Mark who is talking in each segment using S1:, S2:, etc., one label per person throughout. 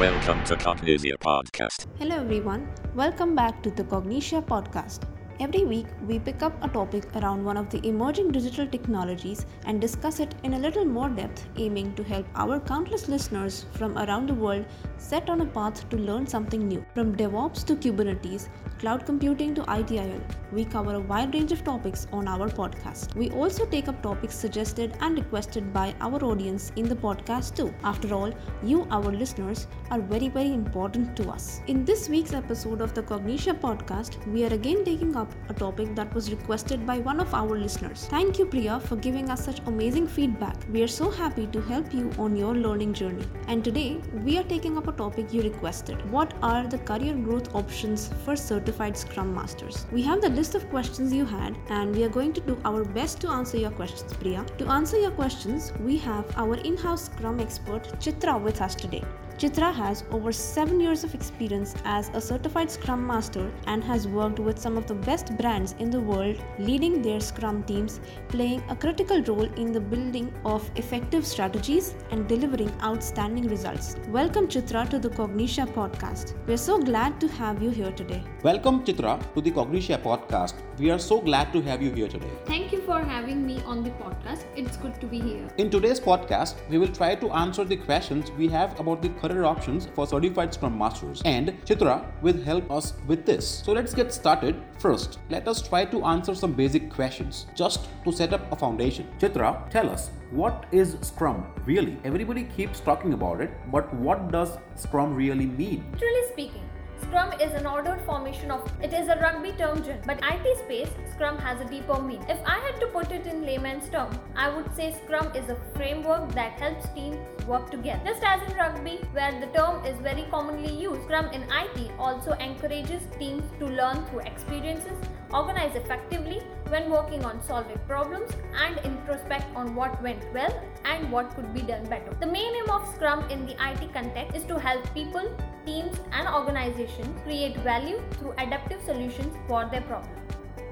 S1: Welcome to Cognixia Podcast.
S2: Hello everyone, welcome back to the Cognixia podcast. Every week, we pick up a topic around one of the emerging digital technologies and discuss it in a little more depth, aiming to help our countless listeners from around the world set on a path to learn something new. From DevOps to Kubernetes, cloud computing to ITIL, we cover a wide range of topics on our podcast. We also take up topics suggested and requested by our audience in the podcast too. After all, you, our listeners, are very, very important to us. In this week's episode of the Cognixia podcast, we are again taking up a topic that was requested by one of our listeners. Thank you, Priya, for giving us such amazing feedback. We are so happy to help you on your learning journey. And today, we are taking up a topic you requested. What are the career growth options for certified Scrum Masters? We have the list of questions you had, and we are going to do our best to answer your questions, Priya. To answer your questions, we have our in house Scrum expert, Chitra, with us today. Chitra has over 7 years of experience as a certified Scrum Master and has worked with some of the best brands in the world, leading their Scrum teams, playing a critical role in the building of effective strategies and delivering outstanding results. Welcome, Chitra, to the Cognixia podcast. We're so glad to have you here today.
S3: Welcome, Chitra, to the Cognixia podcast. We are so glad to have you here today.
S4: Thank you for having me on the podcast. It's good to be here.
S3: In today's podcast, we will try to answer the questions we have about the career options for certified Scrum Masters, and Chitra will help us with this. So let's get started. First, let us try to answer some basic questions just to set up a foundation. Chitra, tell us what is Scrum really? Everybody keeps talking about it, but what does Scrum really mean?
S4: Truly speaking, Scrum is an ordered formation of it is a rugby term, but IT space Scrum has a deeper meaning. If I had to put it in layman's term, I would say Scrum is a framework that helps teams work together. Just as in rugby, where the term is very commonly used, Scrum in IT also encourages teams to learn through experiences, organize effectively when working on solving problems, and introspect on what went well and what could be done better. The main aim of Scrum in the IT context is to help people, teams, and organizations create value through adaptive solutions for their problems.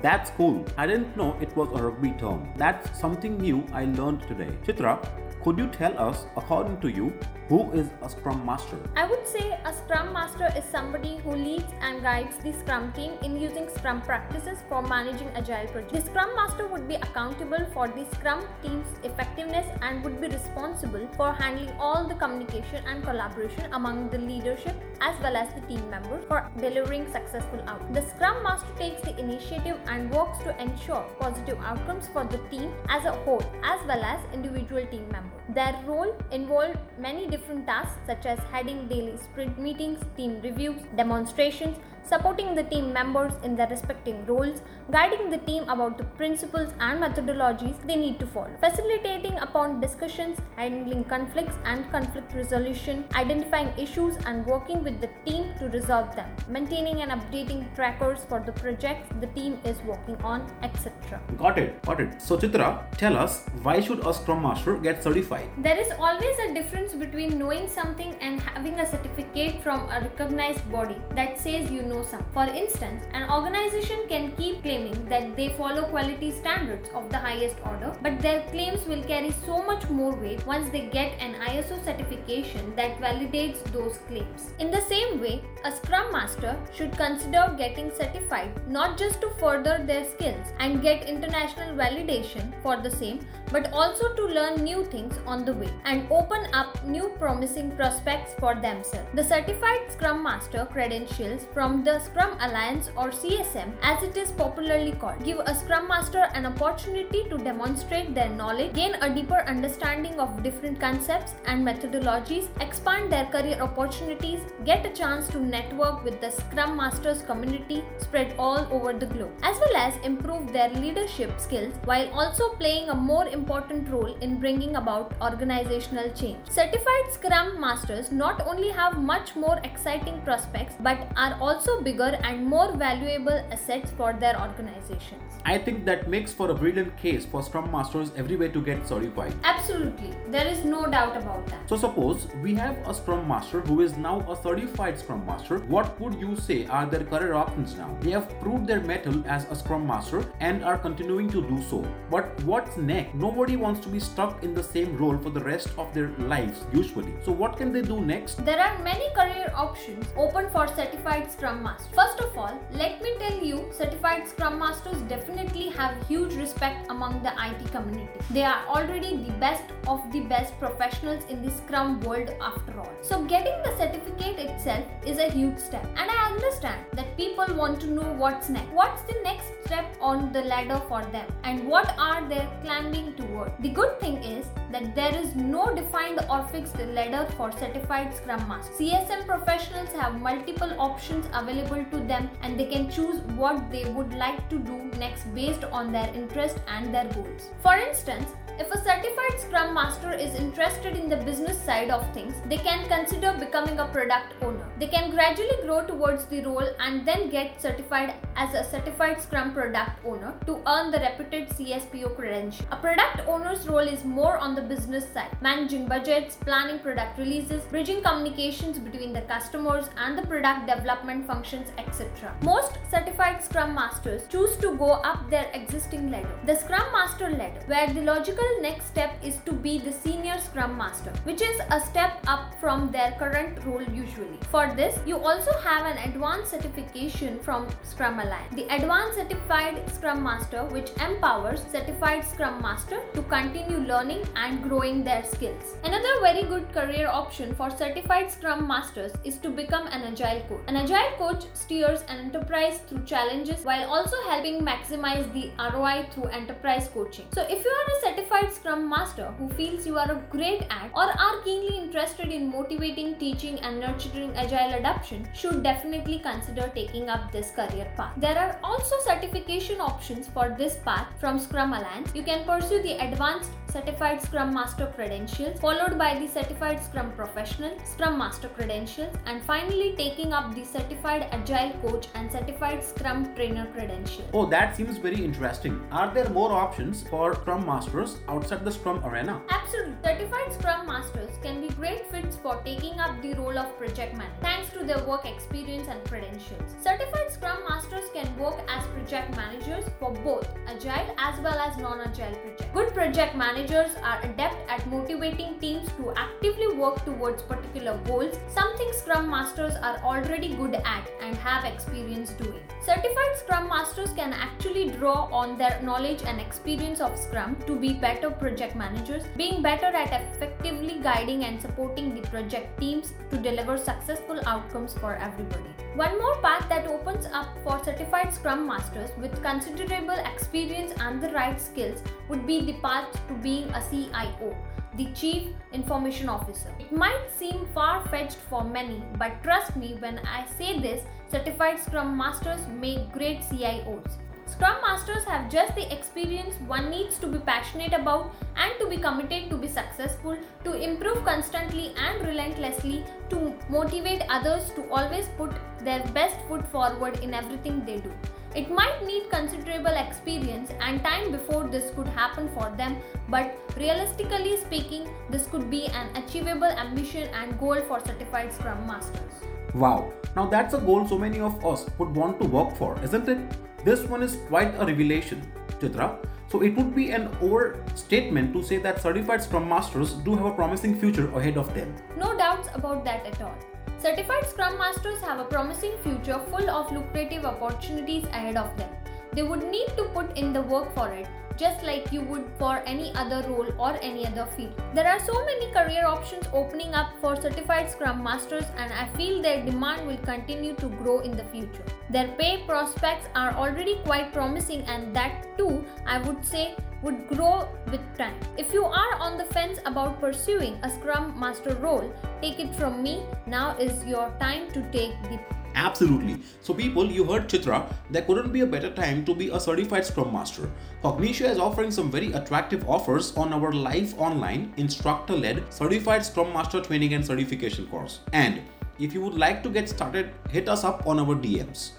S3: That's cool. I didn't know it was a rugby term. That's something new I learned today. Chitra, could you tell us, according to you, who is a Scrum Master?
S4: I would say a Scrum Master is somebody who leads and guides the Scrum team in using Scrum practices for managing agile projects. The Scrum Master would be accountable for the Scrum team's effectiveness and would be responsible for handling all the communication and collaboration among the leadership as well as the team members for delivering successful outcomes. The Scrum Master takes the initiative and works to ensure positive outcomes for the team as a whole as well as individual team members. Their role involved many different tasks such as heading daily sprint meetings, team reviews, demonstrations, supporting the team members in their respective roles, guiding the team about the principles and methodologies they need to follow, facilitating upon discussions, handling conflicts and conflict resolution, identifying issues and working with the team to resolve them, maintaining and updating trackers for the projects the team is working on, etc.
S3: Got it, got it. So, Chitra, tell us why should a Scrum Master get certified?
S4: There is always a difference between knowing something and having a certificate from a recognized body that says you know some. For instance, an organization can keep claiming that they follow quality standards of the highest order, but their claims will carry so much more weight once they get an ISO certification that validates those claims. In the same way, a Scrum Master should consider getting certified not just to further their skills and get international validation for the same, but also to learn new things on the way and open up new promising prospects for themselves. The Certified Scrum Master credentials from the Scrum Alliance or CSM, as it is popularly called, give a Scrum Master an opportunity to demonstrate their knowledge, gain a deeper understanding of different concepts and methodologies, expand their career opportunities, get a chance to network with the Scrum Masters community spread all over the globe, as well as improve their leadership skills while also playing a more important role in bringing about organizational change. Certified Scrum Masters not only have much more exciting prospects but are also bigger and more valuable assets for their organizations.
S3: I think that makes for a brilliant case for Scrum Masters everywhere to get certified.
S4: Absolutely, there is no doubt about that.
S3: So suppose we have a Scrum Master who is now a certified Scrum Master. What would you say are their career options now? They have proved their mettle as a Scrum Master and are continuing to do so. But what's next? Nobody wants to be stuck in the same role for the rest of their lives usually. So what can they do next?
S4: There are many career options open for certified Scrum Masters. First of all, let me tell you, certified Scrum Masters definitely have huge respect among the IT community. They are already the best of the best professionals in the Scrum world after all. So getting the certificate itself is a huge step. And I understand that people want to know what's next. What's the next step on the ladder for them and what are they climbing toward? The good thing is that there is no defined or fixed ladder for certified Scrum Master. CSM professionals have multiple options available to them and they can choose what they would like to do next based on their interest and their goals. For instance, if a certified Scrum Master is interested in the business side of things, they can consider becoming a product owner. They can gradually grow towards the role and then get certified as a certified Scrum product owner to earn the reputed CSPO credential. A product owner's role is more on the business side, managing budgets, planning product releases, bridging communications between the customers and the product development functions, etc. Most certified Scrum Masters choose to go up their existing ladder, the Scrum Master ladder, where the logical next step is to be the senior Scrum Master, which is a step up from their current role usually. For this, you also have an advanced certification from Scrum Alliance, the Advanced Certified Scrum Master, which empowers certified Scrum Master to continue learning and growing their skills. Another very good career option for certified Scrum Masters is to become an Agile coach. An Agile coach steers an enterprise through challenges while also helping maximize the ROI through enterprise coaching. So, if you are a certified Scrum Master who feels you are a great at or are keenly interested in motivating, teaching, and nurturing Agile adoption, should definitely consider taking up this career path. There are also certification options for this path from Scrum Alliance. You can pursue the Advanced Certified Scrum Master credentials, followed by the Certified Scrum Professional, Scrum Master credentials, and finally taking up the Certified Agile Coach and Certified Scrum Trainer credentials.
S3: Oh, that seems very interesting. Are there more options for Scrum Masters outside the Scrum arena?
S4: Absolutely. Certified Scrum Masters can be great fits for taking up the role of project manager thanks to their work experience and credentials. Certified Scrum Masters can work as project managers for both agile as well as non-agile projects. Good project managers are adept at motivating teams to actively work towards particular goals, something Scrum Masters are already good at and have experience doing. Certified Scrum Masters can actually draw on their knowledge and experience of Scrum to be better project managers, being better at effectively guiding and supporting the project teams to deliver successful outcomes for everybody. One more path that opens up for certified Scrum Masters with considerable experience and the right skills would be the path to being a CIO the Chief Information Officer. It might seem far fetched for many, but trust me when I say this certified Scrum Masters make great CIOs. Scrum Masters have just the experience one needs to be passionate about and to be committed to be successful, to improve constantly and relentlessly, to motivate others to always put their best foot forward in everything they do. It might need considerable experience and time before this could happen for them, but realistically speaking, this could be an achievable ambition and goal for certified Scrum Masters.
S3: Wow, now that's a goal so many of us would want to work for, isn't it? This one is quite a revelation, Chitra. So it would be an overstatement to say that certified Scrum Masters do have a promising future ahead of them.
S4: No doubts about that at all. Certified Scrum Masters have a promising future full of lucrative opportunities ahead of them. They would need to put in the work for it, just like you would for any other role or any other field. There are so many career options opening up for certified Scrum Masters, and I feel their demand will continue to grow in the future. Their pay prospects are already quite promising, and that too, I would say, would grow with time. If you are on the fence about pursuing a Scrum Master role, take it from me, now is your time to take the
S3: Absolutely. So, people, you heard Chitra, there couldn't be a better time to be a certified Scrum Master. Cognixia is offering some very attractive offers on our live online, instructor led certified Scrum Master training and certification course. And if you would like to get started, hit us up on our DMs.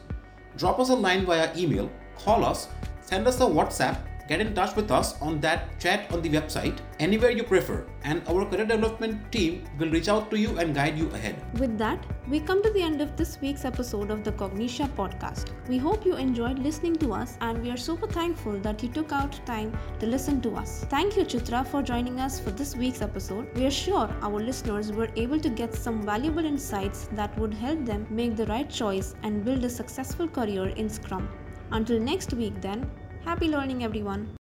S3: Drop us a line via email, call us, send us a WhatsApp get in touch with us on that chat on the website anywhere you prefer and our career development team will reach out to you and guide you ahead.
S2: With that, we come to the end of this week's episode of the Cognixia podcast. We hope you enjoyed listening to us and we are super thankful that you took out time to listen to us. Thank you Chitra for joining us for this week's episode. We are sure our listeners were able to get some valuable insights that would help them make the right choice and build a successful career in Scrum. Until next week then, Happy learning, everyone.